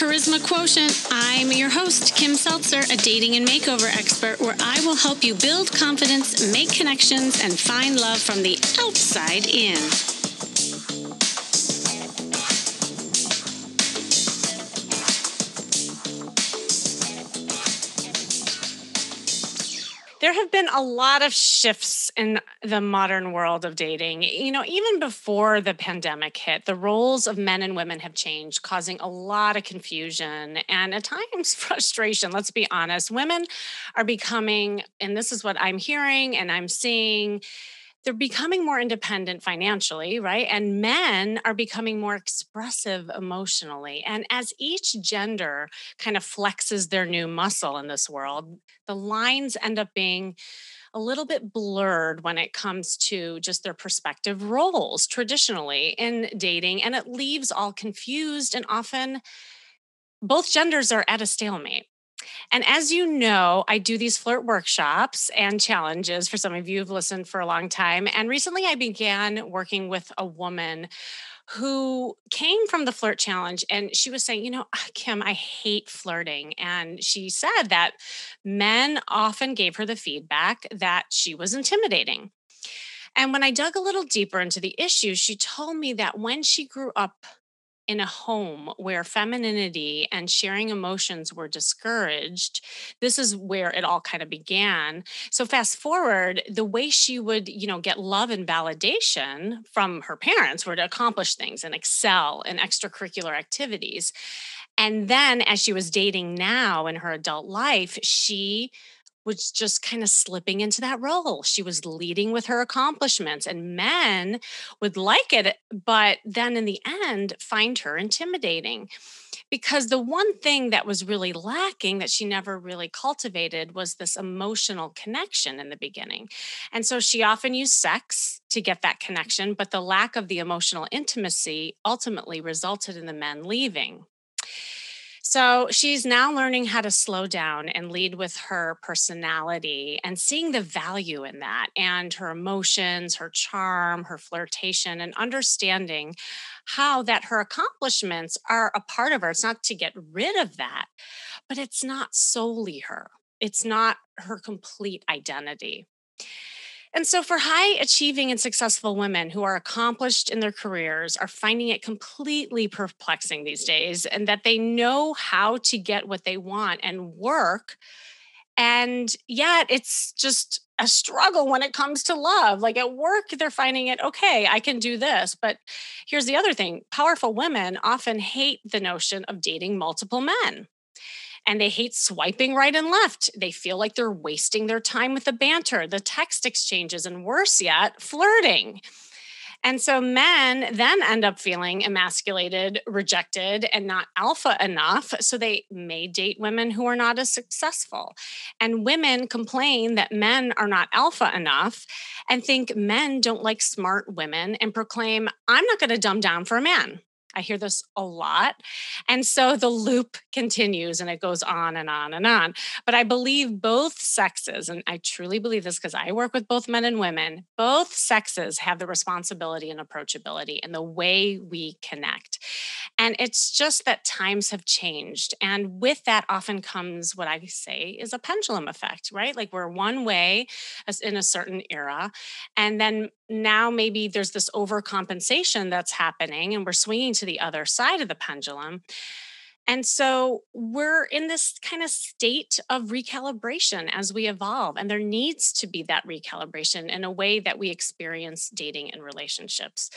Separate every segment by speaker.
Speaker 1: Charisma Quotient. I'm your host, Kim Seltzer, a dating and makeover expert, where I will help you build confidence, make connections, and find love from the outside in. A lot of shifts in the modern world of dating. You know, even before the pandemic hit, the roles of men and women have changed, causing a lot of confusion and at times frustration. Let's be honest. Women are becoming, and this is what I'm hearing and I'm seeing, they're becoming more independent financially, right? And men are becoming more expressive emotionally. And as each gender kind of flexes their new muscle in this world, the lines end up being a little bit blurred when it comes to just their perspective roles traditionally in dating. And it leaves all confused and often both genders are at a stalemate. And as you know, I do these flirt workshops and challenges for some of you who've listened for a long time. And recently I began working with a woman who came from the flirt challenge and she was saying, You know, Kim, I hate flirting. And she said that men often gave her the feedback that she was intimidating. And when I dug a little deeper into the issue, she told me that when she grew up in a home where femininity and sharing emotions were discouraged this is where it all kind of began. So fast forward the way she would you know get love and validation from her parents were to accomplish things and excel in extracurricular activities. And then as she was dating now in her adult life she was just kind of slipping into that role. She was leading with her accomplishments, and men would like it, but then in the end, find her intimidating. Because the one thing that was really lacking that she never really cultivated was this emotional connection in the beginning. And so she often used sex to get that connection, but the lack of the emotional intimacy ultimately resulted in the men leaving. So she's now learning how to slow down and lead with her personality and seeing the value in that and her emotions, her charm, her flirtation, and understanding how that her accomplishments are a part of her. It's not to get rid of that, but it's not solely her, it's not her complete identity. And so, for high achieving and successful women who are accomplished in their careers, are finding it completely perplexing these days, and that they know how to get what they want and work. And yet, it's just a struggle when it comes to love. Like at work, they're finding it okay, I can do this. But here's the other thing powerful women often hate the notion of dating multiple men and they hate swiping right and left. They feel like they're wasting their time with the banter, the text exchanges, and worse yet, flirting. And so men then end up feeling emasculated, rejected, and not alpha enough. So they may date women who are not as successful. And women complain that men are not alpha enough and think men don't like smart women and proclaim, I'm not going to dumb down for a man. I hear this a lot. And so the loop continues and it goes on and on and on. But I believe both sexes, and I truly believe this because I work with both men and women, both sexes have the responsibility and approachability and the way we connect. And it's just that times have changed. And with that often comes what I say is a pendulum effect, right? Like we're one way in a certain era. And then now maybe there's this overcompensation that's happening and we're swinging to the other side of the pendulum. And so we're in this kind of state of recalibration as we evolve. And there needs to be that recalibration in a way that we experience dating and relationships.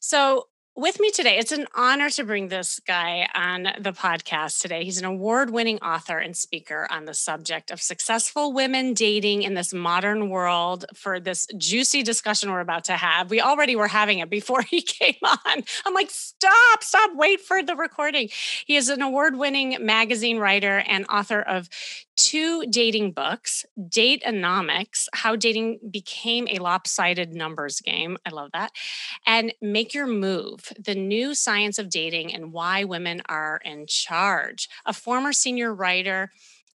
Speaker 1: So with me today, it's an honor to bring this guy on the podcast today. He's an award winning author and speaker on the subject of successful women dating in this modern world for this juicy discussion we're about to have. We already were having it before he came on. I'm like, stop, stop, wait for the recording. He is an award winning magazine writer and author of two dating books Date-onomics, How Dating Became a Lopsided Numbers Game. I love that. And Make Your Move, The New Science of Dating and Why Women Are in Charge. A former senior writer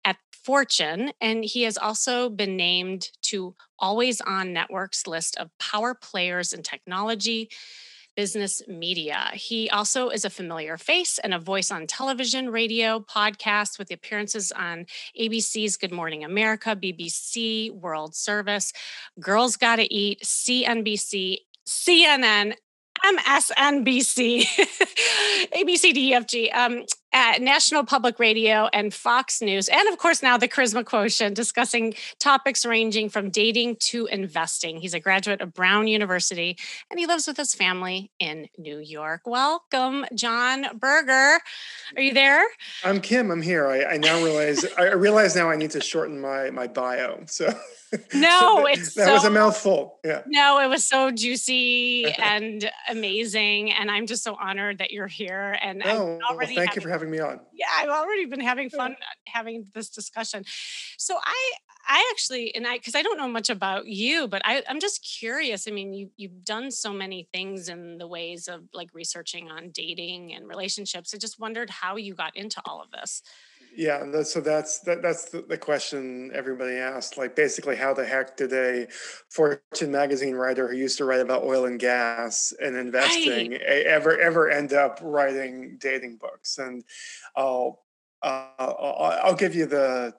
Speaker 1: at Fortune, and he has also been named to Always On Network's list of power players in technology, business media. He also is a familiar face and a voice on television, radio, podcasts with appearances on ABC's Good Morning America, BBC, World Service, Girls Gotta Eat, CNBC, CNN, MSNBC, ABCDEFG, at National Public Radio and Fox News, and of course now the Charisma Quotient, discussing topics ranging from dating to investing. He's a graduate of Brown University, and he lives with his family in New York. Welcome, Jon Birger. Are you there?
Speaker 2: I'm Kim. I'm here. I, I now realize I realize now I need to shorten my my bio. So.
Speaker 1: No, it's
Speaker 2: that
Speaker 1: so,
Speaker 2: was a mouthful. Yeah.
Speaker 1: No, it was so juicy and amazing, and I'm just so honored that you're here. And
Speaker 2: oh, already well, thank you for having me on.
Speaker 1: Yeah, I've already been having fun uh, having this discussion. So I, I actually, and I, because I don't know much about you, but I, I'm just curious. I mean, you you've done so many things in the ways of like researching on dating and relationships. I just wondered how you got into all of this.
Speaker 2: Yeah, that's, so that's that, that's the, the, question everybody asked. Like, basically, how the heck did a Fortune magazine writer who used to write about oil and gas and investing right. ever ever end up writing dating books? And I'll uh, I'll, I'll give you the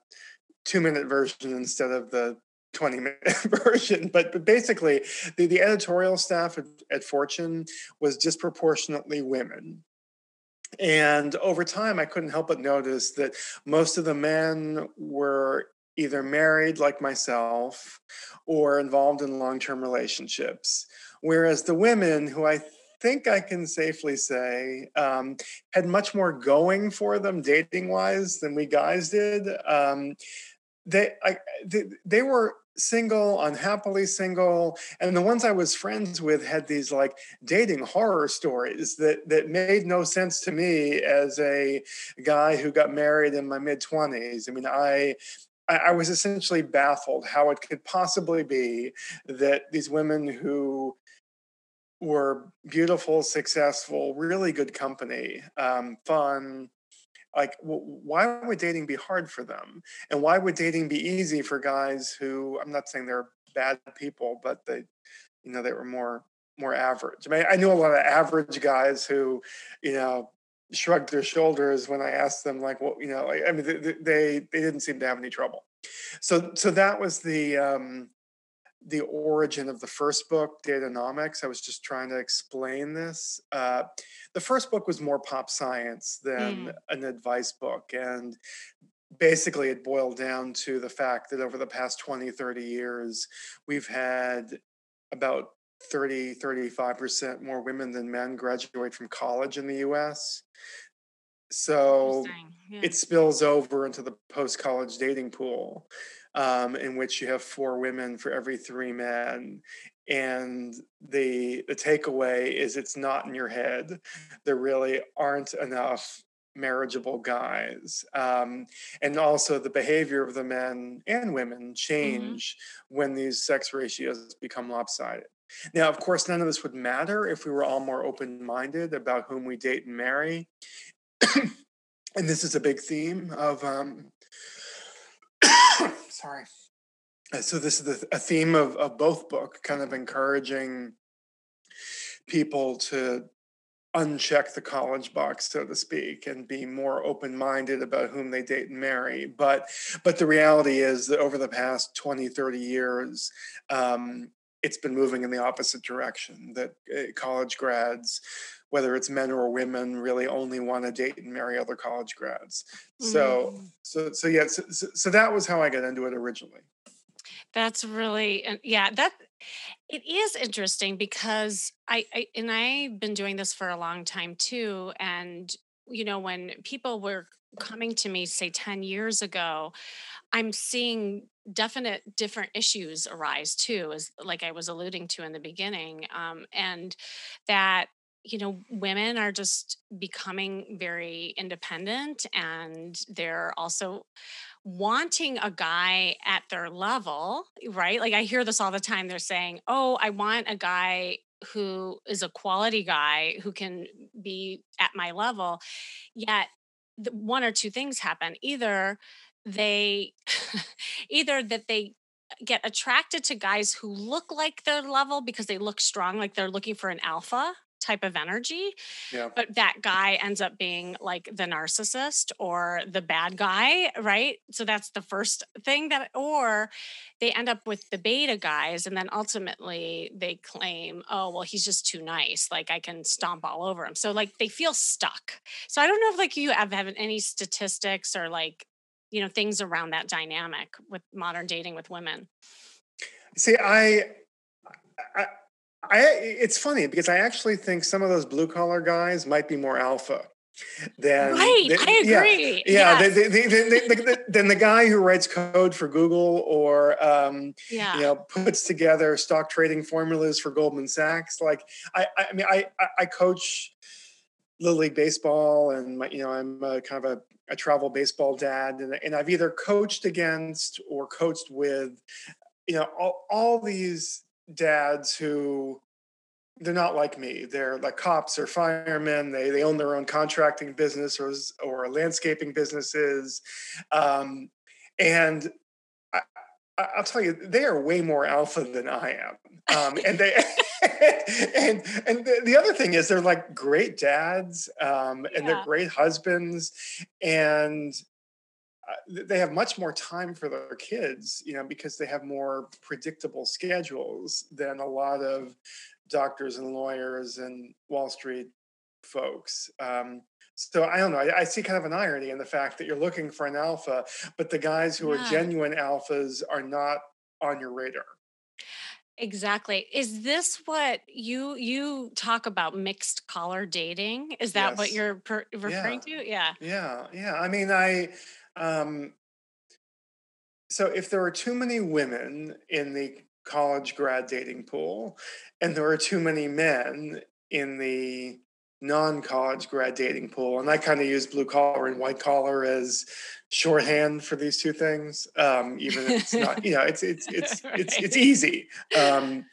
Speaker 2: two minute version instead of the 20 minute version but, but basically the, the editorial staff at, at fortune was disproportionately women and over time, I couldn't help but notice that most of the men were either married, like myself, or involved in long term relationships. Whereas the women, who I think I can safely say um, had much more going for them dating wise than we guys did. Um, they, I, they, they were single, unhappily single, and the ones I was friends with had these like dating horror stories that that made no sense to me as a guy who got married in my mid twenties. I mean, I I was essentially baffled how it could possibly be that these women who were beautiful, successful, really good company, um, fun, like why would dating be hard for them? And why would dating be easy for guys who i'm not saying they're bad people but they you know they were more more average. I mean i knew a lot of average guys who you know shrugged their shoulders when i asked them like well, you know like, i mean they, they they didn't seem to have any trouble. So so that was the um the origin of the first book, Date-onomics. I was just trying to explain this. Uh, the first book was more pop science than mm. an advice book. And basically, it boiled down to the fact that over the past 20, 30 years, we've had about 30, 35% more women than men graduate from college in the US. So yeah. it spills over into the post college dating pool um, in which you have four women for every three men. And the the takeaway is it's not in your head. There really aren't enough marriageable guys. Um, and also the behavior of the men and women mm-hmm. change mm-hmm. when these sex ratios become lopsided. Now, of course, none of this would matter if we were all more open minded about whom we date and marry. and this is a big theme of um, sorry. Uh, so this is the, a theme of, of both book, kind of encouraging people to uncheck the college box so to speak and be more open-minded about whom they date and marry but but the reality is that over the past 20 30 years um, it's been moving in the opposite direction that uh, college grads whether it's men or women really only want to date and marry other college grads so mm. so so yeah so, so, that was how i got into it originally
Speaker 1: that's really yeah that it is interesting because I, I and i've been doing this for a long time too and you know when people were coming to me say 10 years ago i'm seeing definite different issues arise too as like i was alluding to in the beginning um, and that you know, women are just becoming very independent and they're also wanting a guy at their level, right? Like I hear this all the time. They're saying, oh, I want a guy who is a quality guy who can be at my level. Yet, one or two things happen. Either they, either that they get attracted to guys who look like their level because they look strong, like they're looking for an alpha, type of energy.
Speaker 2: Yeah.
Speaker 1: But that guy ends up being like the narcissist or the bad guy, right? So that's the first thing that, or they end up with the beta guys and then ultimately they claim, oh, well, he's just too nice. Like I can stomp all over him. So like they feel stuck. So I don't know if like you have, have any statistics or like, you know, things around that dynamic with modern dating with women.
Speaker 2: See, I, I I it's funny because I actually think some of those blue collar guys might be more alpha than
Speaker 1: right. They, I
Speaker 2: agree. Yeah, yeah yes. than the guy who writes code for Google or um, yeah. you know puts together stock trading formulas for Goldman Sachs. Like I, I mean, I I coach little league baseball, and my, you know I'm a, kind of a, a travel baseball dad, and, and I've either coached against or coached with you know all, all these dads who they're not like me. They're like cops or firemen. They they own their own contracting business or or landscaping businesses, um, and I, will tell you, they are way more alpha than I am. Um, and they and and the, the, other thing is they're like great dads, um, and yeah. they're great husbands, and they have much more time for their kids, you know, because they have more predictable schedules than a lot of doctors and lawyers and Wall Street folks. Um, so I don't know. I, I, see kind of an irony in the fact that you're looking for an alpha, but the guys who yeah. are genuine alphas are not on your radar.
Speaker 1: Exactly. Is this what you you talk about mixed collar dating? Is that yes. what you're per- referring
Speaker 2: yeah.
Speaker 1: to? Yeah.
Speaker 2: Yeah. Yeah. I mean, I um, so if there are too many women in the college grad dating pool, and there are too many men in the non-college grad dating pool, and I kind of use blue collar and white collar as shorthand for these two things. Um, even if it's not, you know, it's it's it's right. it's it's easy. Um,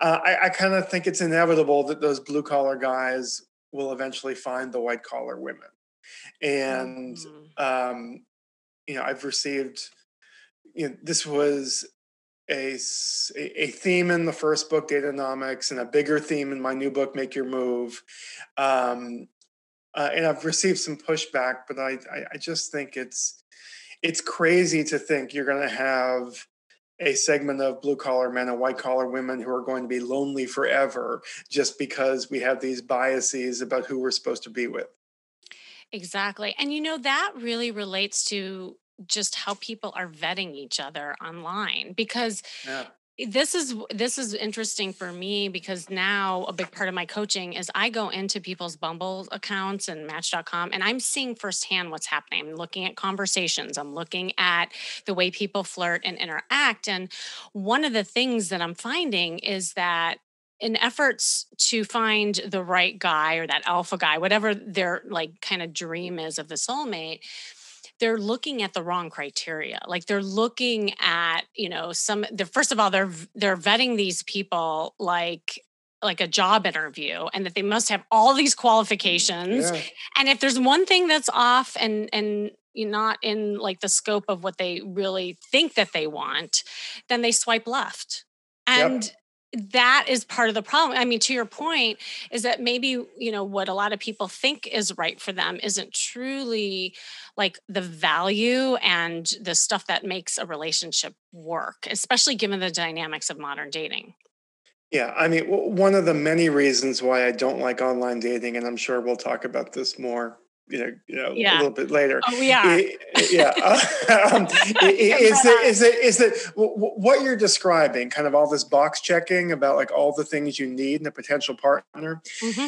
Speaker 2: uh, I, I kind of think it's inevitable that those blue collar guys will eventually find the white collar women, and mm. um, you know, I've received, you know, this was a, a theme in the first book, Date-onomics, and a bigger theme in my new book, Make Your Move. Um, uh, and I've received some pushback, but I, I, I just think it's it's crazy to think you're going to have a segment of blue collar men and white collar women who are going to be lonely forever just because we have these biases about who we're supposed to be with.
Speaker 1: Exactly. And you know, that really relates to just how people are vetting each other online because yeah this is this is interesting for me because now a big part of my coaching is I go into people's Bumble accounts and match.com and I'm seeing firsthand what's happening. I'm looking at conversations, I'm looking at the way people flirt and interact and one of the things that I'm finding is that in efforts to find the right guy or that alpha guy, whatever their like kind of dream is of the soulmate, they're looking at the wrong criteria. Like they're looking at, you know, some the first of all, they're they're vetting these people like like a job interview and that they must have all these mm, qualifications. Yeah. And if there's one thing that's off and and not in like the scope of what they really think that they want, then they swipe left. And yep that is part of the problem. I mean, to your point, is that maybe, you know, what a lot of people think is right for them isn't truly like the value and the stuff that makes a relationship work, especially given the dynamics of modern dating.
Speaker 2: Yeah, I mean, one of the many reasons why I don't like online dating, and I'm sure we'll talk about this more you know, you know, yeah. a little bit later.
Speaker 1: Oh, we are.
Speaker 2: yeah. Um, is that is that is that what you're describing? Kind of all this box checking about like all the things you need in a potential partner. Mm-hmm.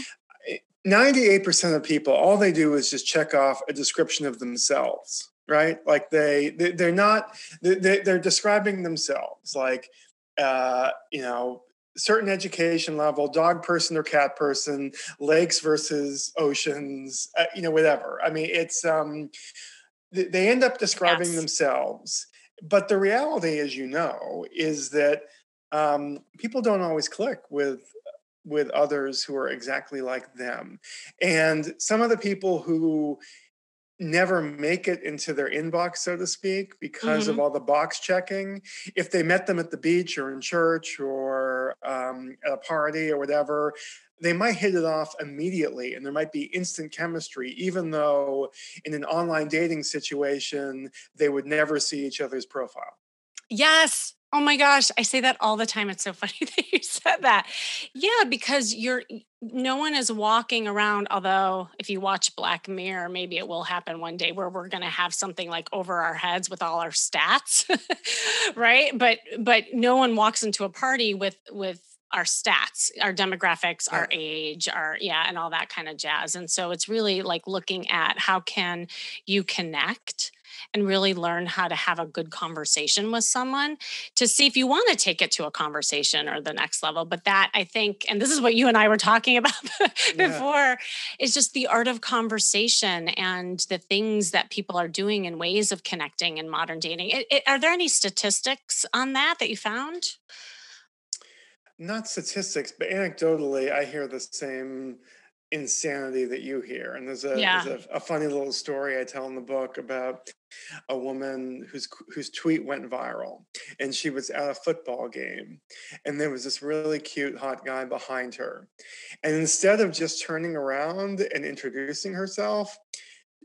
Speaker 2: 98% of people, all they do is just check off a description of themselves, right? Like they, they are not, they, they're describing themselves like, uh, you know, certain education level, dog person or cat person, lakes versus oceans, uh, you know, whatever. I mean, it's um, they end up describing yes. themselves, but the reality, as you know, is that um, people don't always click with with others who are exactly like them, and some of the people who never make it into their inbox, so to speak, because mm-hmm. of all the box checking. If they met them at the beach or in church or um, at a party or whatever, they might hit it off immediately and there might be instant chemistry, even though in an online dating situation, they would never see each other's profile.
Speaker 1: Yes. Oh my gosh, I say that all the time. It's so funny that you said that. Yeah, because you're no one is walking around although if you watch Black Mirror, maybe it will happen one day where we're going to have something like over our heads with all our stats. right? But but no one walks into a party with with our stats, our demographics, our age, our yeah, and all that kind of jazz. And so it's really like looking at how can you connect and really learn how to have a good conversation with someone to see if you want to take it to a conversation or the next level. But that I think, and this is what you and I were talking about before, yeah. is just the art of conversation and the things that people are doing in ways of connecting in modern dating. It, it, are there any statistics on that that you found?
Speaker 2: Not statistics, but anecdotally, I hear the same insanity that you hear. And there's a, yeah. there's a, a, funny little story I tell in the book about a woman whose whose tweet went viral, and she was at a football game, and there was this really cute hot guy behind her, and instead of just turning around and introducing herself.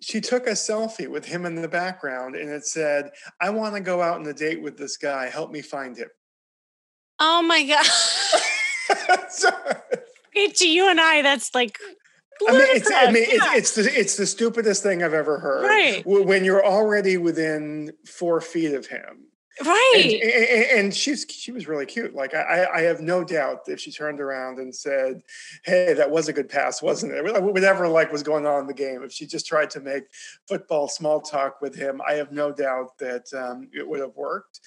Speaker 2: She took a selfie with him in the background and it said, I want to go out on a date with this guy. Help me find him.
Speaker 1: Oh my God. to you and I, that's like
Speaker 2: I mean, it's, I mean, yeah. it's, it's the it's the stupidest thing I've ever heard.
Speaker 1: Right.
Speaker 2: When you're already within four feet of him.
Speaker 1: Right.
Speaker 2: And, and, and she's she was really cute. Like I, I have no doubt that if she turned around and said, "Hey, that was a good pass, wasn't it?" Whatever like was going on in the game. If she just tried to make football small talk with him, I have no doubt that um, it would have worked.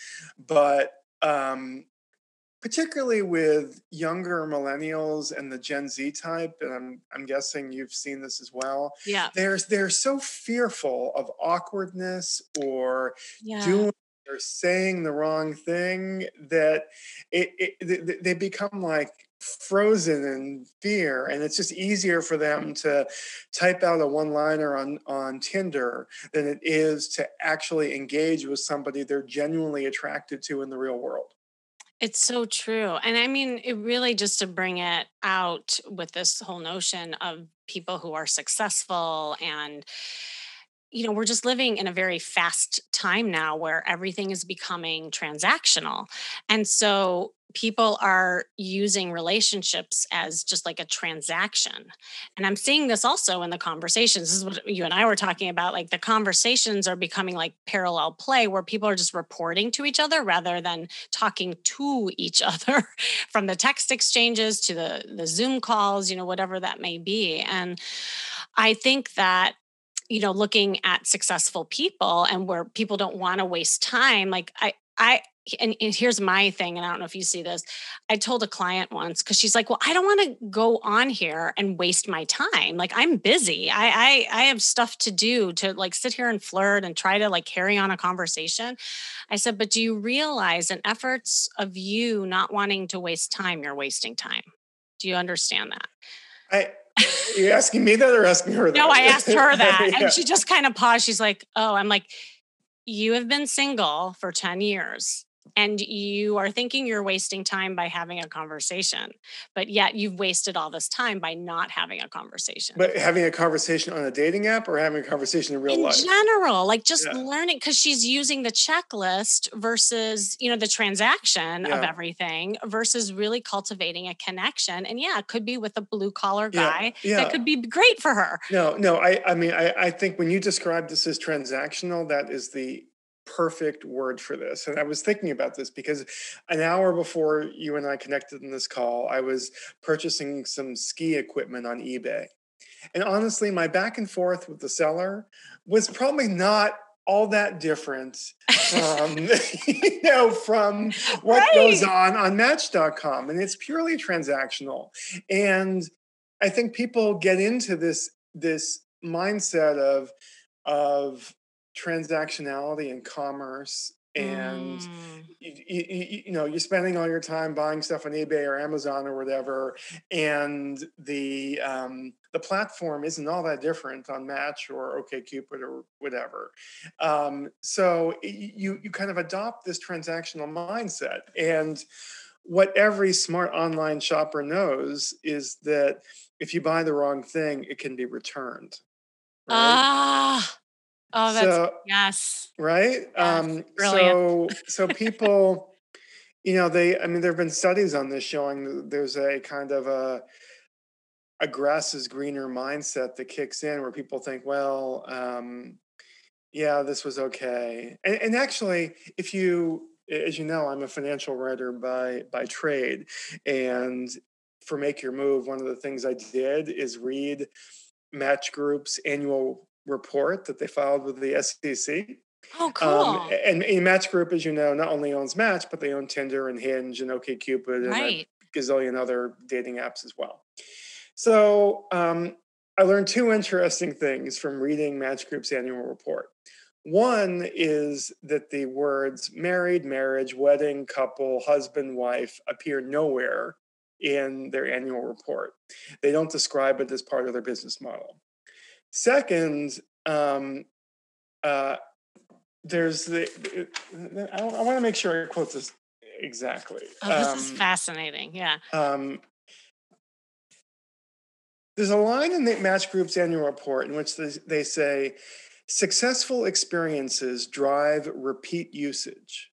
Speaker 2: But um, particularly with younger millennials and the Gen Z type, and I'm I'm guessing you've seen this as well.
Speaker 1: Yeah.
Speaker 2: There's they're so fearful of awkwardness or yeah. doing or saying the wrong thing that it, it they become like frozen in fear and it's just easier for them to type out a one liner on on Tinder than it is to actually engage with somebody they're genuinely attracted to in the real world.
Speaker 1: It's so true. And I mean, it really just to bring it out with this whole notion of people who are successful and you know, we're just living in a very fast time now where everything is becoming transactional. And so people are using relationships as just like a transaction. And I'm seeing this also in the conversations. This is what you and I were talking about. Like the conversations are becoming like parallel play where people are just reporting to each other rather than talking to each other from the text exchanges to the, the Zoom calls, you know, whatever that may be. And I think that you know looking at successful people and where people don't want to waste time like i i and, and, here's my thing, and I don't know if you see this. I told a client once because she's like, "Well, I don't want to go on here and waste my time. Like, I'm busy. I, I I have stuff to do to like sit here and flirt and try to like carry on a conversation." I said, "But do you realize in efforts of you not wanting to waste time, you're wasting time? Do you understand that?"
Speaker 2: I are you asking me that or asking her that?
Speaker 1: No, I asked her that, yeah. and she just kind of paused. She's like, "Oh," I'm like, "You have been single for ten years." And you are thinking you're wasting time by having a conversation but yet you've wasted all this time by not having a conversation
Speaker 2: but having a conversation on a dating app or having a conversation in real
Speaker 1: in
Speaker 2: life
Speaker 1: general like just yeah. learning because she's using the checklist versus you know the transaction yeah. of everything versus really cultivating a connection and yeah it could be with a blue collar guy yeah. that could be great for her
Speaker 2: no no i i mean I, I think when you describe this as transactional that is the perfect word for this. And I was thinking about this because an hour before you and I connected in this call, I was purchasing some ski equipment on eBay. And honestly, my back and forth with the seller was probably not all that different from you know from what right. goes on on match.com and it's purely transactional and i think people get into this this mindset of of transactionality in commerce and mm. you, you, you, know you're spending all your time buying stuff on ebay or amazon or whatever and the um, the platform isn't all that different on match or okcupid or whatever um, so you you kind of adopt this transactional mindset and what every smart online shopper knows is that if you buy the wrong thing, it can be returned.
Speaker 1: Right? Oh, that's so, yes.
Speaker 2: Right?
Speaker 1: Yes, um so
Speaker 2: so people, you know, they I mean, there have been studies on this showing there's a kind of a a grass is greener mindset that kicks in where people think, well, um, yeah, this was okay. And, and actually, if you as you know, I'm a financial writer by by trade, and for Make Your Move, one of the things I did is read Match Group's annual report that they filed with the SEC.
Speaker 1: Oh, um, cool. Um,
Speaker 2: and, and, Match Group, as you know, not only owns Match, but they own Tinder and Hinge and OkCupid right. and a gazillion other dating apps as well. So um, I learned two interesting things from reading Match Group's annual report. One is that the words married, marriage, wedding, couple, husband, wife appear nowhere in their annual report. They don't describe it as part of their business model. Second, um, uh, there's the, I, I want to make sure I quote this exactly.
Speaker 1: Oh, this um, is fascinating. Yeah. Um,
Speaker 2: there's a line in the Match Group's annual report in which they, they say, successful experiences drive repeat usage.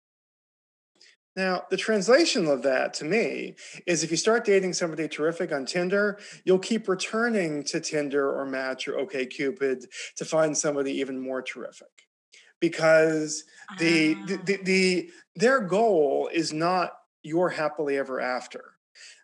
Speaker 2: Now, the translation of that to me is if you start dating somebody terrific on Tinder, you'll keep returning to Tinder or Match or OkCupid to find somebody even more terrific. Because the, the, the, ah. the their goal is not your happily ever after.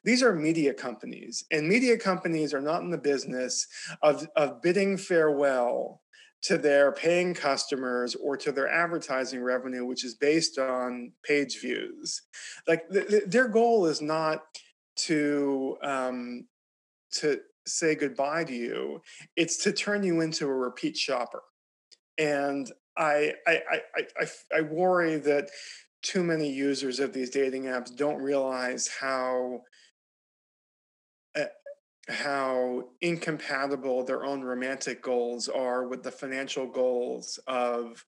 Speaker 2: These are media companies, and media companies are not in the business of, of bidding farewell to their paying customers or to their advertising revenue, which is based on page views. Like th- th- their goal is not to um, to say goodbye to you; it's to turn you into a repeat shopper. And I I I I, I worry that too many users of these dating apps don't realize how how incompatible their own romantic goals are with the financial goals of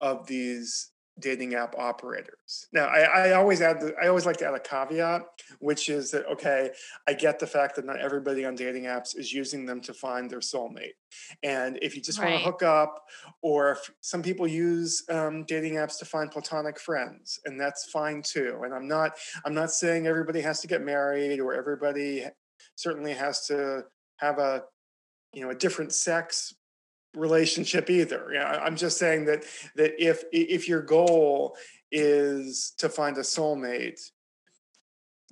Speaker 2: of these dating app operators. Now, I, I always add, the, I always like to add a caveat, which is that okay, I get the fact that not everybody on dating apps is using them to find their soulmate, and if you just right. want to hook up, or if some people use um, dating apps to find platonic friends, and that's fine too. And I'm not, I'm not saying everybody has to get married or everybody certainly has to have a you know a different sex relationship either. Yeah, I'm just saying that that if if your goal is to find a soulmate,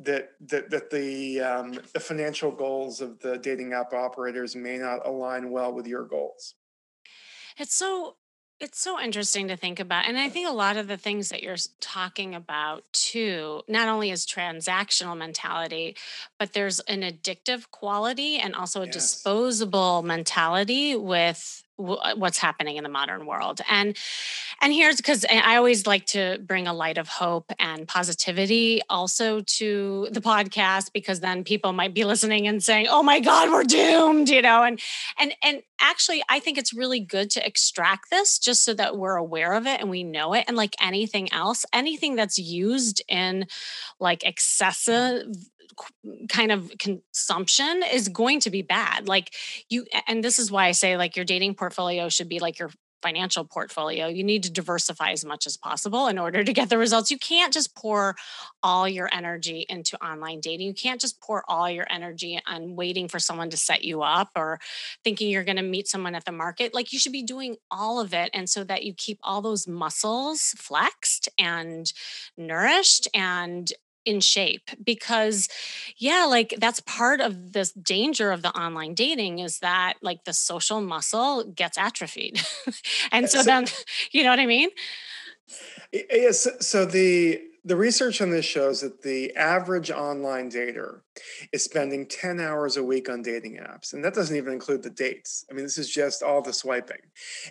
Speaker 2: that that that the um, the financial goals of the dating app operators may not align well with your goals.
Speaker 1: It's so it's so interesting to think about. And I think a lot of the things that you're talking about too, not only is transactional mentality, but there's an addictive quality and also a yes. disposable mentality with Uh, what's happening in the modern world. And and here's because i always like to bring a light of hope and positivity also to the podcast because then people might be listening and saying oh my god we're doomed you know? And and and actually i think it's really good to extract this just so that we're aware of it and we know it. And like anything else anything that's used in like excessive kind of consumption is going to be bad. Like you, and this is why I say like your dating portfolio should be like your financial portfolio. You need to diversify as much as possible in order to get the results. You can't just pour all your energy into online dating. You can't just pour all your energy on waiting for someone to set you up or thinking you're going to meet someone at the market. Like you should be doing all of it. And so that you keep all those muscles flexed and nourished and in shape because yeah like that's part of this danger of the online dating is that like the social muscle gets atrophied. And so, so then you know what i mean?
Speaker 2: Yes so the the research on this shows that the average online dater is spending 10 hours a week on dating apps and that doesn't even include the dates. I mean this is just all the swiping.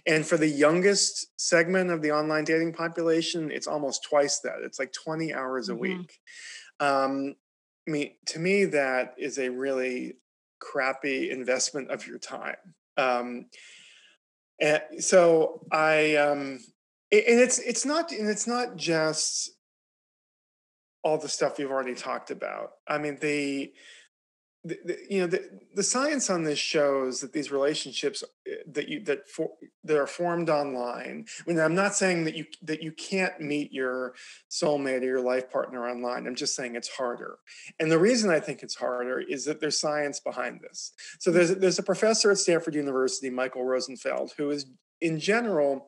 Speaker 2: And for the youngest segment of the online dating population it's almost twice that. It's like 20 hours a mm-hmm. week. Um, i mean to me that is a really crappy investment of your time. Um, and so i um, and it's it's not and it's not just all the stuff we've already talked about. I mean, the, the, the, you know the, the science on this shows that these relationships eh, that you that for that are formed online. I mean, i'm not saying that you that you can't meet your soulmate or your life partner online. I'm just saying it's harder. And the reason i think it's harder is that there's science behind this. So there's there's a professor at stanford university michael rosenfeld who is in general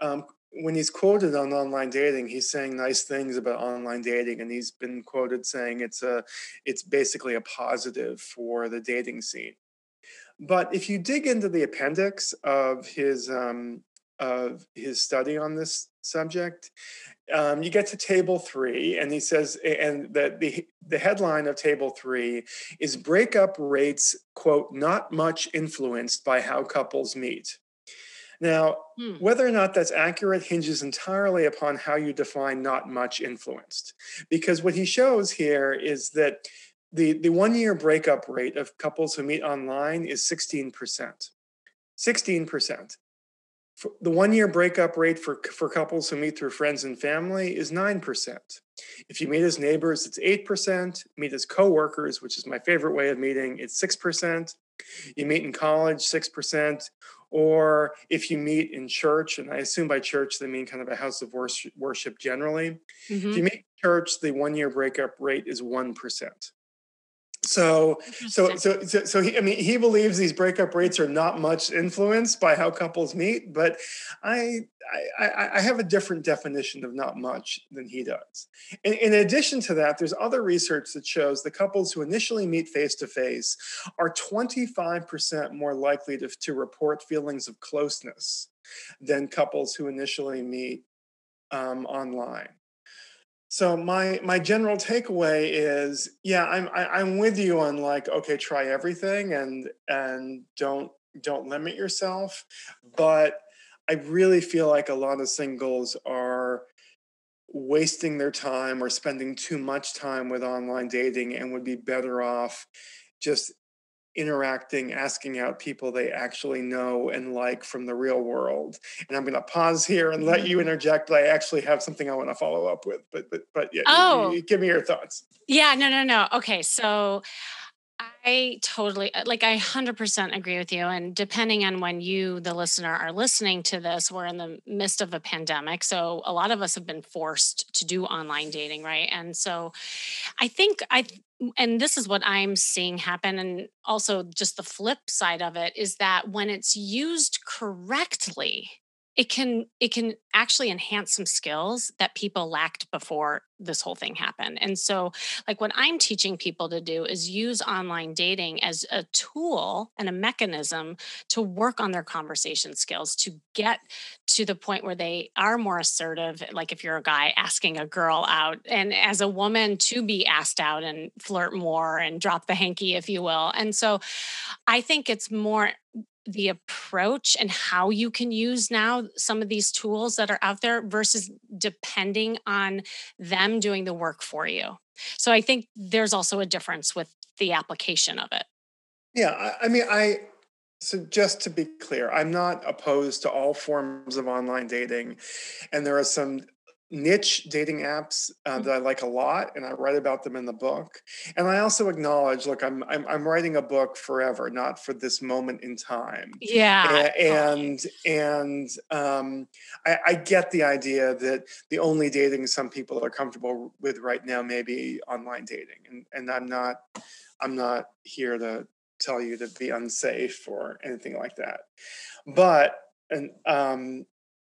Speaker 2: um, when he's quoted on online dating, he's saying nice things about online dating, and he's been quoted saying it's a, it's basically a positive for the dating scene. But if you dig into the appendix of his um, of his study on this subject, um, you get to table three, and he says, and that the the headline of table three is breakup rates quote not much influenced by how couples meet. Now, hmm. whether or not that's accurate hinges entirely upon how you define not much influenced. Because what he shows here is that the, the one year breakup rate of couples who meet online is 16%. 16%. The one year breakup rate for, for couples who meet through friends and family is 9%. If you meet as neighbors, it's 8%. Meet as coworkers, which is my favorite way of meeting, it's 6%. You meet in college, 6%. Or if you meet in church, and I assume by church they mean kind of a house of worship generally. Mm-hmm. If you meet church, the one year breakup rate is 1%. So, so, so, so, so he, I mean, he believes these breakup rates are not much influenced by how couples meet, but I, I, I have a different definition of not much than he does. In, in addition to that, there's other research that shows the couples who initially meet face to face are 25% more likely to, to report feelings of closeness than couples who initially meet um, online. So my my general takeaway is, yeah, I'm I, am i am with you on like, okay, try everything and and don't don't limit yourself, but I really feel like a lot of singles are wasting their time or spending too much time with online dating and would be better off just interacting, asking out people they actually know and like from the real world. And I'm going to pause here and let you mm-hmm. interject. But I actually have something I want to follow up with. But but but yeah, oh. You, you give me your thoughts.
Speaker 1: Yeah, no, no, no. Okay, so I totally uh, like I 100% agree with you and depending on when you the listener are listening to this we're in the midst of a pandemic so a lot of us have been forced to do online dating right and so I think I and this is what I'm seeing happen and also just the flip side of it is that when it's used correctly it can it can actually enhance some skills that people lacked before this whole thing happened. And so like what i'm teaching people to do is use online dating as a tool and a mechanism to work on their conversation skills to get to the point where they are more assertive like if you're a guy asking a girl out and as a woman to be asked out and flirt more and drop the hanky if you will. And so i think it's more the approach and how you can use now some of these tools that are out there versus depending on them doing the work for you. So I think there's also a difference with the application of it.
Speaker 2: Yeah, I, I mean, I so just to be clear, I'm not opposed to all forms of online dating, and there are some niche dating apps uh, mm. that I like a lot, and I write about them in the book. And I also acknowledge, look, I'm I'm, I'm writing a book forever, not for this moment in time.
Speaker 1: Yeah,
Speaker 2: and and, um, I, I, get the idea that the only dating some people are comfortable with right now may be online dating, and and I'm not I'm not here to tell you to be unsafe or anything like that, but and um,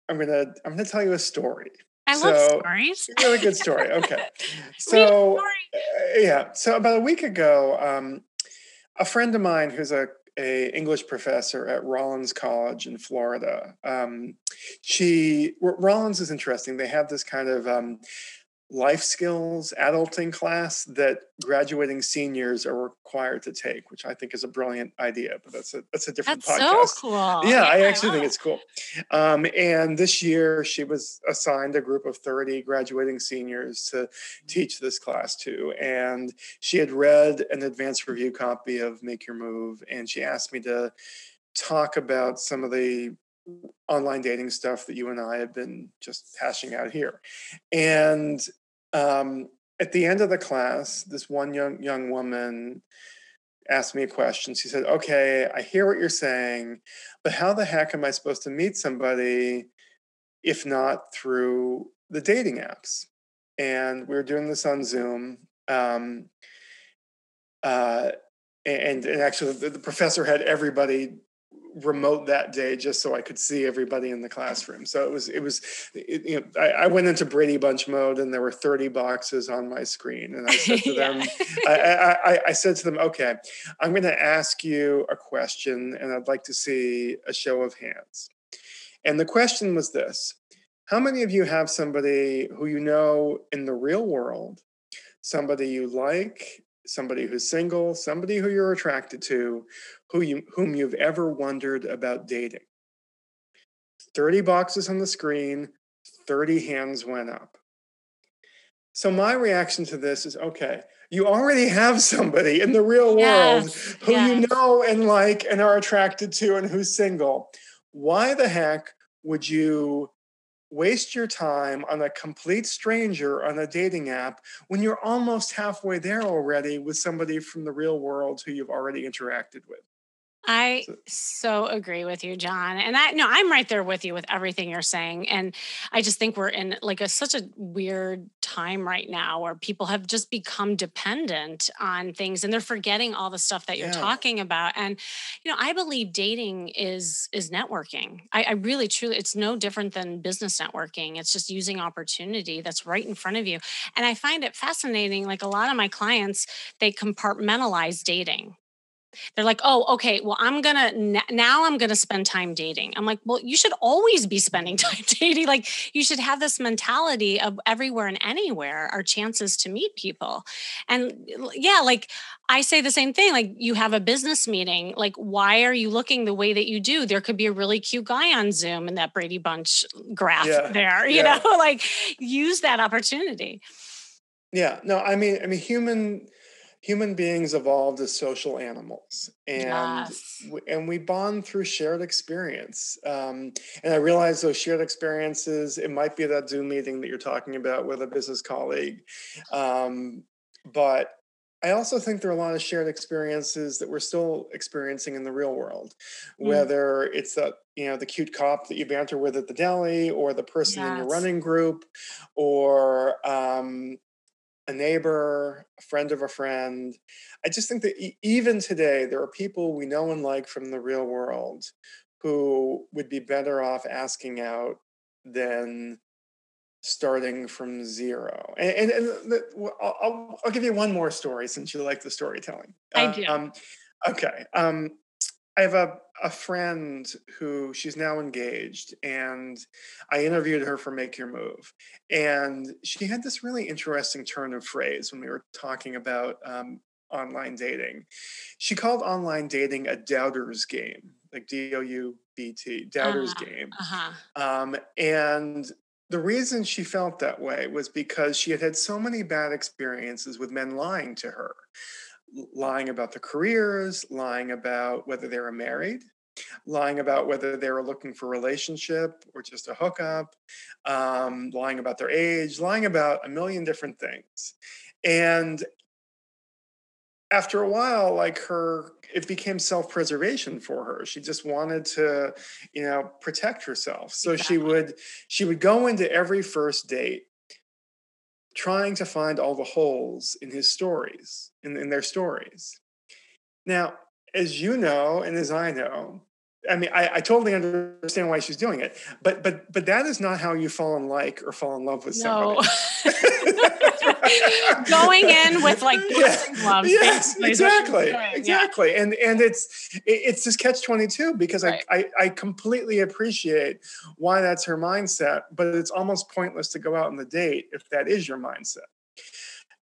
Speaker 2: I'm gonna I'm gonna tell you a story
Speaker 1: I so, love stories.
Speaker 2: really good story. Okay. So, uh, yeah. So, about a week ago, um, a friend of mine who's a, a English professor at Rollins College in Florida, um, she, Rollins is interesting. They have this kind of um, life skills adulting class that graduating seniors are required to take, which I think is a brilliant idea. But that's a that's a different
Speaker 1: that's
Speaker 2: podcast.
Speaker 1: So cool.
Speaker 2: Yeah, yeah I actually think it's cool. Um, and this year she was assigned a group of 30 graduating seniors to teach this class to. And she had read an advanced review copy of Make Your Move, and she asked me to talk about some of the online dating stuff that you and I have been just hashing out here. And um, at the end of the class, this one young young woman asked me a question. She said, "Okay, I hear what you're saying, but how the heck am I supposed to meet somebody if not through the dating apps?" And we were doing this on Zoom. Um, uh, and, and actually, the, the professor had everybody remote that day just so I could see everybody in the classroom. So it was it was it, you know I, I, went into Brady Bunch mode and there were 30 boxes on my screen and I said to them I, I, I said to them okay I'm going to ask you a question and I'd like to see a show of hands. And the question was this how many of you have somebody who you know in the real world somebody you like somebody who's single, somebody who you're attracted to, who you whom you've ever wondered about dating. 30 boxes on the screen, 30 hands went up. So my reaction to this is okay, you already have somebody in the real yes, world who yes. you know and like and are attracted to and who's single. Why the heck would you waste your time on a complete stranger on a dating app when you're almost halfway there already with somebody from the real world who you've already interacted with.
Speaker 1: I so agree with you, Jon. And I no, I'm right there with you with everything you're saying. And I just think we're in like a such a weird time right now where people have just become dependent on things and they're forgetting all the stuff that you're yeah. talking about. And you know, I believe dating is is networking. I, I really truly it's no different than business networking. It's just using opportunity that's right in front of you. And I find it fascinating. Like a lot of my clients, they compartmentalize dating they're like, oh, okay, well, I'm gonna now I'm gonna spend time dating. I'm like, well, you should always be spending time dating. Like, you should have this mentality of everywhere and anywhere are chances to meet people. And yeah, like I say the same thing. Like, you have a business meeting. Like, why are you looking the way that you do? There could be a really cute guy on Zoom in that Brady Bunch mm, graph yeah. there. You yeah. know, like use that opportunity.
Speaker 2: Yeah. No, I mean, I mean, human human beings evolved as social animals and yes. and we bond through shared experience um, and i realize those shared experiences it might be that zoom meeting that you're talking about with a business colleague um, but I also think there are a lot of shared experiences that we're still experiencing in the real world, mm. whether it's that you know the cute cop that you banter with at the deli, or the person yes. in your running group, or um, a neighbor, a friend of a friend. I just think that even today, there are people we know and like from the real world who would be better off asking out than starting from zero. And, and, and the, I'll, I'll, give you one more story since you like the storytelling.
Speaker 1: I uh, do.
Speaker 2: Um, okay. Um, I have a, a friend who she's now engaged, and I interviewed her for Make Your Move. And she had this really interesting turn of phrase when we were talking about um, online dating. She called online dating a doubter's game, like D O U B T, doubter's uh, game. Uh-huh. Um, and the reason she felt that way was because she had had so many bad experiences with men lying to her lying about the careers, lying about whether they were married, lying about whether they were looking for a relationship or just a hookup, um, lying about their age, lying about a million different things. And after a while, like her, it became self-preservation for her. She just wanted to, you know, protect herself. So exactly. she would she would go into every first date trying to find all the holes in his stories, in, in their stories. Now, as you know, and as I know, I mean, I, I, totally understand why she's doing it, but but but that is not how you fall in like or fall in love with no. somebody.
Speaker 1: Going in with like
Speaker 2: yeah. gloves. Yes, exactly, exactly, yeah. and and it's it's this catch twenty two because right. I, I I completely appreciate why that's her mindset, but it's almost pointless to go out on the date if that is your mindset.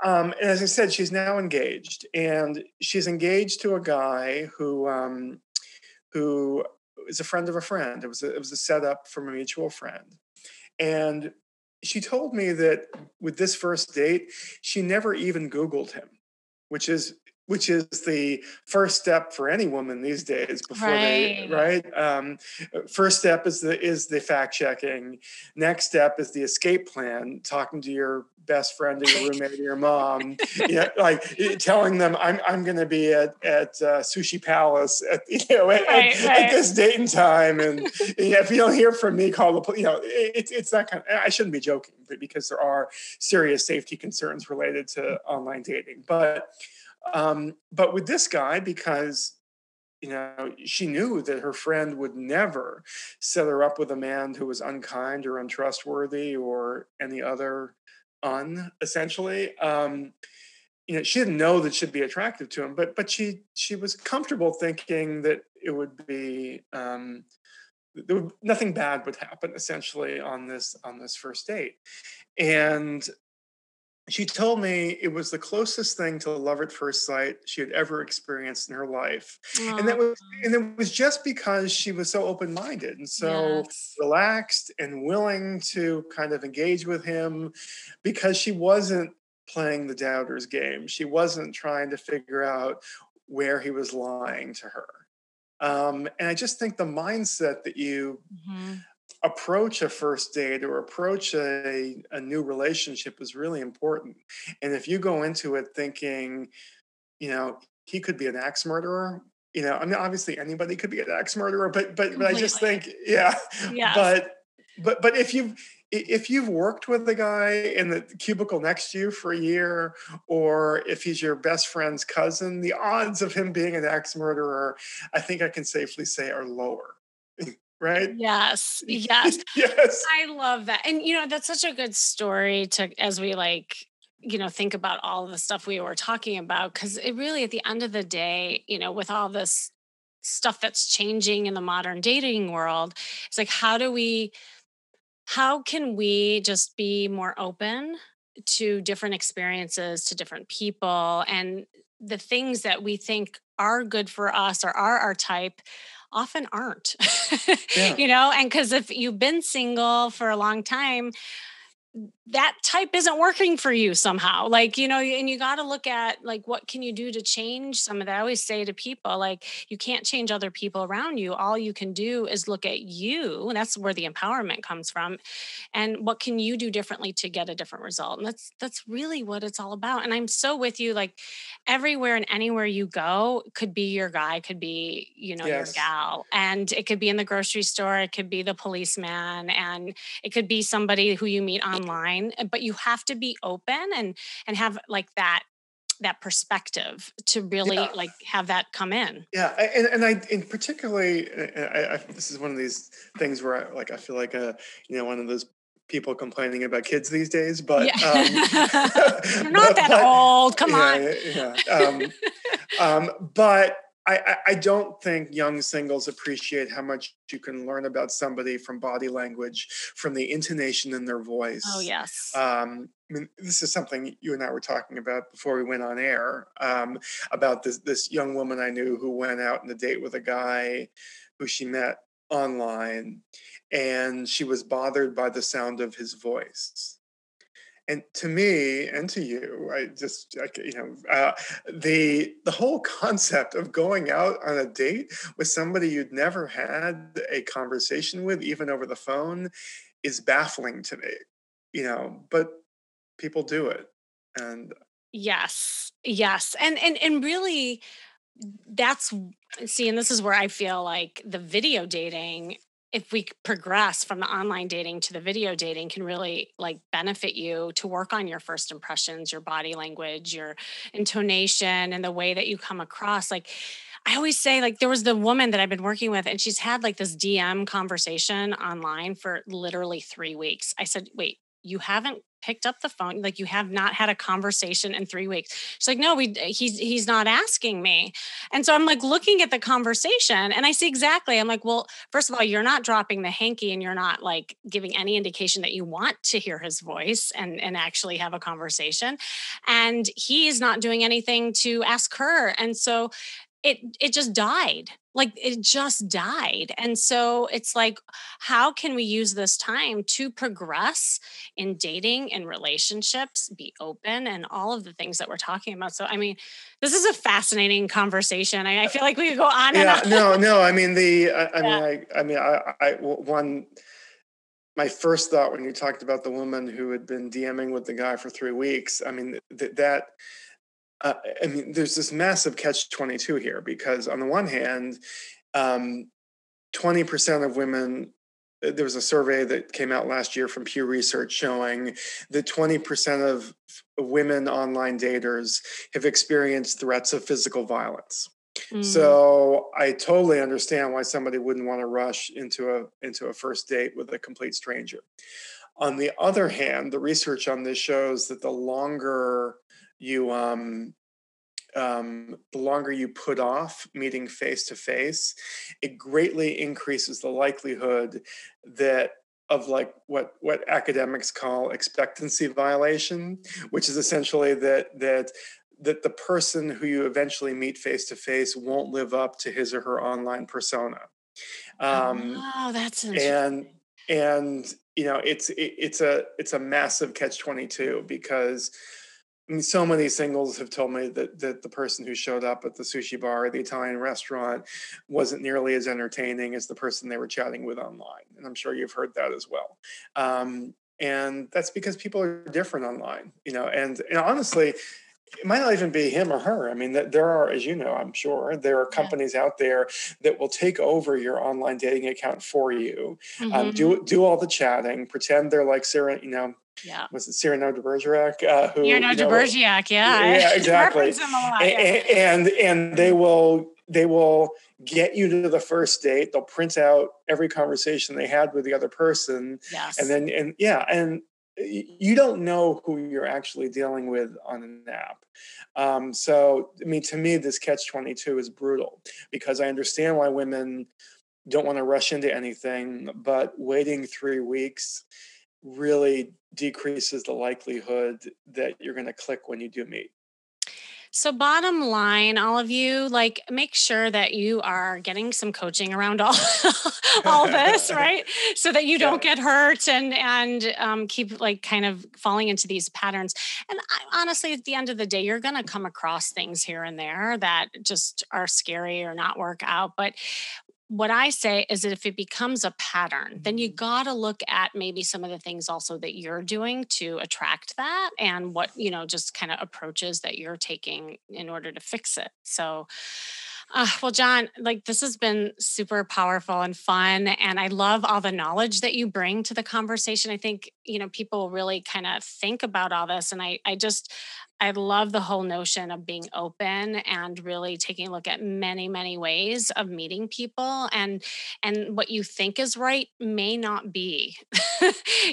Speaker 2: Um, and as I said, she's now engaged, and she's engaged to a guy who um, who is a friend of a friend. It was a, it was a setup from a mutual friend, and she told me that with this first date, she never even Googled him, which is which is the first step for any woman these days before right. they right um, first step is the is the fact checking next step is the escape plan talking to your best friend or your roommate or your mom yeah like telling them i'm, I'm going to be at at uh, sushi palace at you know at, right, at, right. at, this date and time and if you don't hear from me call the police you know it's it's that kind of, i shouldn't be joking because there are serious safety concerns related to online dating but um, but with this guy, because you know, she knew that her friend would never set her up with a man who was unkind or untrustworthy or any other un, essentially. Um, you know, she didn't know that she'd be attractive to him, but but she she was comfortable thinking that it would be um, there would, nothing bad would happen essentially on this on this first date, and she told me it was the closest thing to love at first sight she had ever experienced in her life Aww. and that was and it was just because she was so open-minded and so yes. relaxed and willing to kind of engage with him because she wasn't playing the doubters game she wasn't trying to figure out where he was lying to her um, and i just think the mindset that you mm-hmm approach a first date or approach a, a new relationship is really important. And if you go into it thinking, you know, he could be an axe murderer, you know, I mean, obviously anybody could be an axe murderer, but but, but I just think, yeah, yeah. But but but if you've if you've worked with the guy in the cubicle next to you for a year, or if he's your best friend's cousin, the odds of him being an axe murderer, I think I can safely say, are lower right?
Speaker 1: Yes. Yes. yes. I love that. And you know, that's such a good story to as we like you know think about all the stuff we were talking about because it really at the end of the day you know with all this stuff that's changing in the modern dating world it's like how do we how can we just be more open to different experiences to different people and the things that we think are good for us or are our type often aren't yeah. you know and because if you've been single for a long time that type isn't working for you somehow. Like you know and you got to look at like what can you do to change some of that? I always say to people like you can't change other people around you. All you can do is look at you. And that's where the empowerment comes from. And what can you do differently to get a different result? And that's that's really what it's all about. And i'm so with you like everywhere and anywhere you go could be your guy could be you know yes. your gal. And it could be in the grocery store it could be the policeman and it could be somebody who you meet online fine eh, but you have to be open and and have like that that perspective to really yeah. like have that come in
Speaker 2: yeah and, and i in particularly eh, eh, I, I, this is one of these things where I, like i feel like a you know one of those people complaining about kids these days but yeah. um,
Speaker 1: you're not but, that but, old come
Speaker 2: yeah,
Speaker 1: on
Speaker 2: yeah um, um, but I, I don't think young singles appreciate how much you can learn about somebody from body language, from the intonation in their voice.
Speaker 1: Oh yes.
Speaker 2: Um, I mean, this is something you and I were talking about before we went on air um, about this this young woman I knew who went out on a date with a guy who she met online, and she was bothered by the sound of his voice and to me and to you i just you know uh, the the whole concept of going out on a date with somebody you'd never had a conversation with even over the phone is baffling to me you know but people do it and
Speaker 1: yes yes and and and really that's see and this is where i feel like the video dating if we progress from the online dating to the video dating can really like benefit you to work on your first impressions your body language your intonation and the way that you come across like I always say like there was the woman that I've been working with and she's had like this DM conversation online for literally 3 weeks. I said, "Wait, you haven't picked up the phone like you have not had a conversation in three weeks. She's like no we he's he's not asking me. And so i'm like looking at the conversation and i see exactly i'm like well first of all you're not dropping the hanky and you're not like giving any indication that you want to hear his voice and and actually have a conversation and he's not doing anything to ask her. And so it it just died like it just died. And so it's like how can we use this time to progress in dating and relationships be open and all of the things that we're talking about? So i mean this is a fascinating conversation. I, I uh, feel like we could go on
Speaker 2: yeah,
Speaker 1: and on.
Speaker 2: no no i mean the i, I yeah. mean i i mean i i one my first thought when you talked about the woman who had been DMing with the guy for three weeks, I mean, th- that, uh, I mean, there's this massive catch 22 here because, on the one hand, um, 20% of women, uh, there was a survey that came out last year from Pew Research showing that 20% of women online daters have experienced threats of physical violence. Mm. So I totally understand why somebody wouldn't want to rush into a into a first date with a complete stranger. On the other hand, the research on this shows that the longer you um, um, the longer you put off meeting face to face, it greatly increases the likelihood that of like what what academics call expectancy violation, which is essentially that that that the person who you eventually meet face to face won't live up to his or her online persona.
Speaker 1: Um, oh, that's
Speaker 2: and and you know it's it, it's a it's a massive catch twenty two because. Mean, so many singles have told me that that the person who showed up at the sushi bar the Italian restaurant wasn't nearly as entertaining as the person they were chatting with online, and I'm sure you've heard that as well. Um, and that's because people are different online, you know. And, and honestly, it might not even be him or her. I mean, there are, as you know, I'm sure, there are companies yeah. out there that will take over your online dating account for you, um, mm-hmm. um, do do all the chatting, pretend they're like Sarah, you know.
Speaker 1: Yeah.
Speaker 2: Was it Cyrano de Bergerac? Uh,
Speaker 1: who, Cyrano de Bergerac,
Speaker 2: yeah. Yeah, exactly. Lot, and, and and they will they will get you to the first date. They'll print out every conversation they had with the other person.
Speaker 1: Yes.
Speaker 2: And then and yeah, and you don't know who you're actually dealing with on an app. Um, so, I mean, to me, this catch 22 is brutal because I understand why women don't want to rush into anything, but waiting three weeks really decreases the likelihood that you're going to click when you do meet.
Speaker 1: So, bottom line, all of you, like make sure that you are getting some coaching around all all this, right? So that you don't get hurt and and um, keep like kind of falling into these patterns. And I, honestly, at the end of the day, you're going to come across things here and there that just are scary or not work out. But what I say is that if it becomes a pattern, then you mm-hmm. got to look at maybe some of the things also that you're doing to attract that and what, you know, just kind of approaches that you're taking in order to fix it. So, uh, well, Jon, like this has been super powerful and fun. And I love all the knowledge that you bring to the conversation. I think, you know, people really kind of think about all this. And I, I just, I love the whole notion of being open and really taking a look at many, many ways of meeting people and and what you think is right may not be.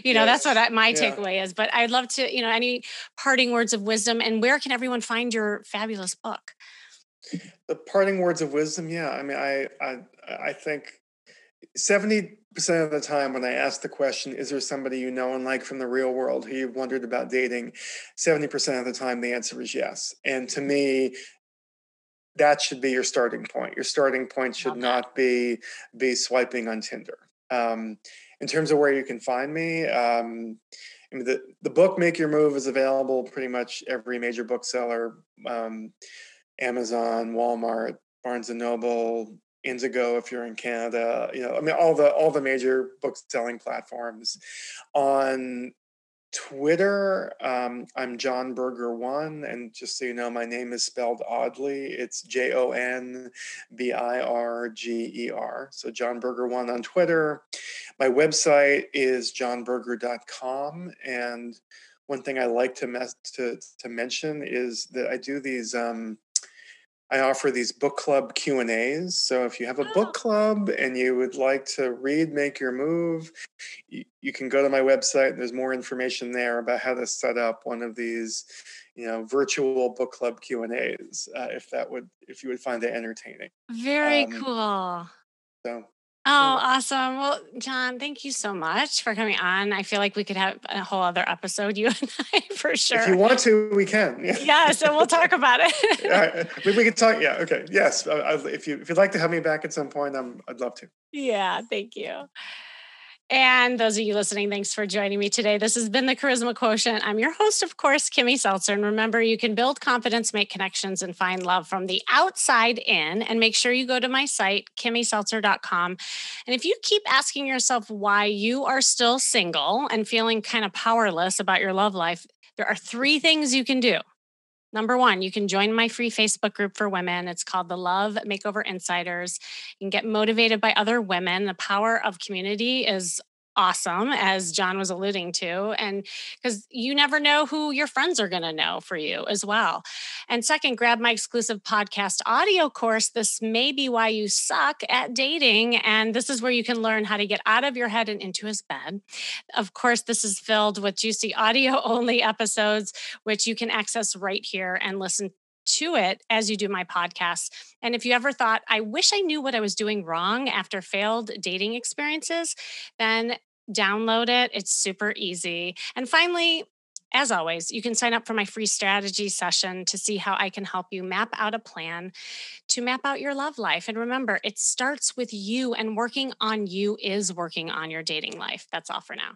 Speaker 1: you know, yes. that's what I, my yeah. takeaway is. But I'd love to, you know, any parting words of wisdom and where can everyone find your fabulous book?
Speaker 2: The parting words of wisdom, yeah. I mean, I I I think 70% of the time when I ask the question, is there somebody you know and like from the real world who you've wondered about dating? 70% of the time, the answer is yes. And to me, that should be your starting point. Your starting point should not be be swiping on Tinder. Um, in terms of where you can find me, um, I mean, the, the book Make Your Move is available pretty much every major bookseller, um, Amazon, Walmart, Barnes and Noble, Indigo if you're in Canada, you know, I mean all the all the major book selling platforms. On Twitter, um, I'm Jon Birger one, and just so you know, my name is spelled oddly. It's J O N B I R G E R. So Jon Birger one on Twitter. My website is jonbirger.com, and one thing I like to mes- to to mention is that I do these. Um, I offer these book club Q and A's. So if you have a book oh. club and you would like to read Make Your Move, you, you can go to my website. There's more information there about how to set up one of these, you know, virtual book club Q and A's. Uh, if that would, if you would find it entertaining.
Speaker 1: Very um, cool.
Speaker 2: So
Speaker 1: Oh, awesome. Well, Jon, thank you so much for coming on. I feel like we could have a whole other episode, you and I, for sure.
Speaker 2: If you want to, we can.
Speaker 1: Yeah, yeah so we'll talk about it.
Speaker 2: yeah, we, we can talk. Yeah, okay. Yes. I, if, you, if you'd like to have me back at some point, I'm, I'd love to.
Speaker 1: Yeah, thank you. And those of you listening, thanks for joining me today. This has been the Charisma Quotient. I'm your host, of course, Kimmy Seltzer. And remember, you can build confidence, make connections, and find love from the outside in. And make sure you go to my site, kimmyseltzer.com. And if you keep asking yourself why you are still single and feeling kind of powerless about your love life, there are three things you can do. Number one, you can join my free Facebook group for women. It's called the Love Makeover Insiders. You can get motivated by other women. The power of community is awesome as jon was alluding to and because you never know who your friends are going to know for you as well. And second grab my exclusive podcast audio course this may be why you suck at dating and this is where you can learn how to get out of your head and into his bed. Of course this is filled with juicy audio only episodes which you can access right here and listen to it as you do my podcast. And if you ever thought, I wish I knew what I was doing wrong after failed dating experiences, then download it. It's super easy. And finally, as always, you can sign up for my free strategy session to see how I can help you map out a plan to map out your love life. And remember, it starts with you, and working on you is working on your dating life. That's all for now.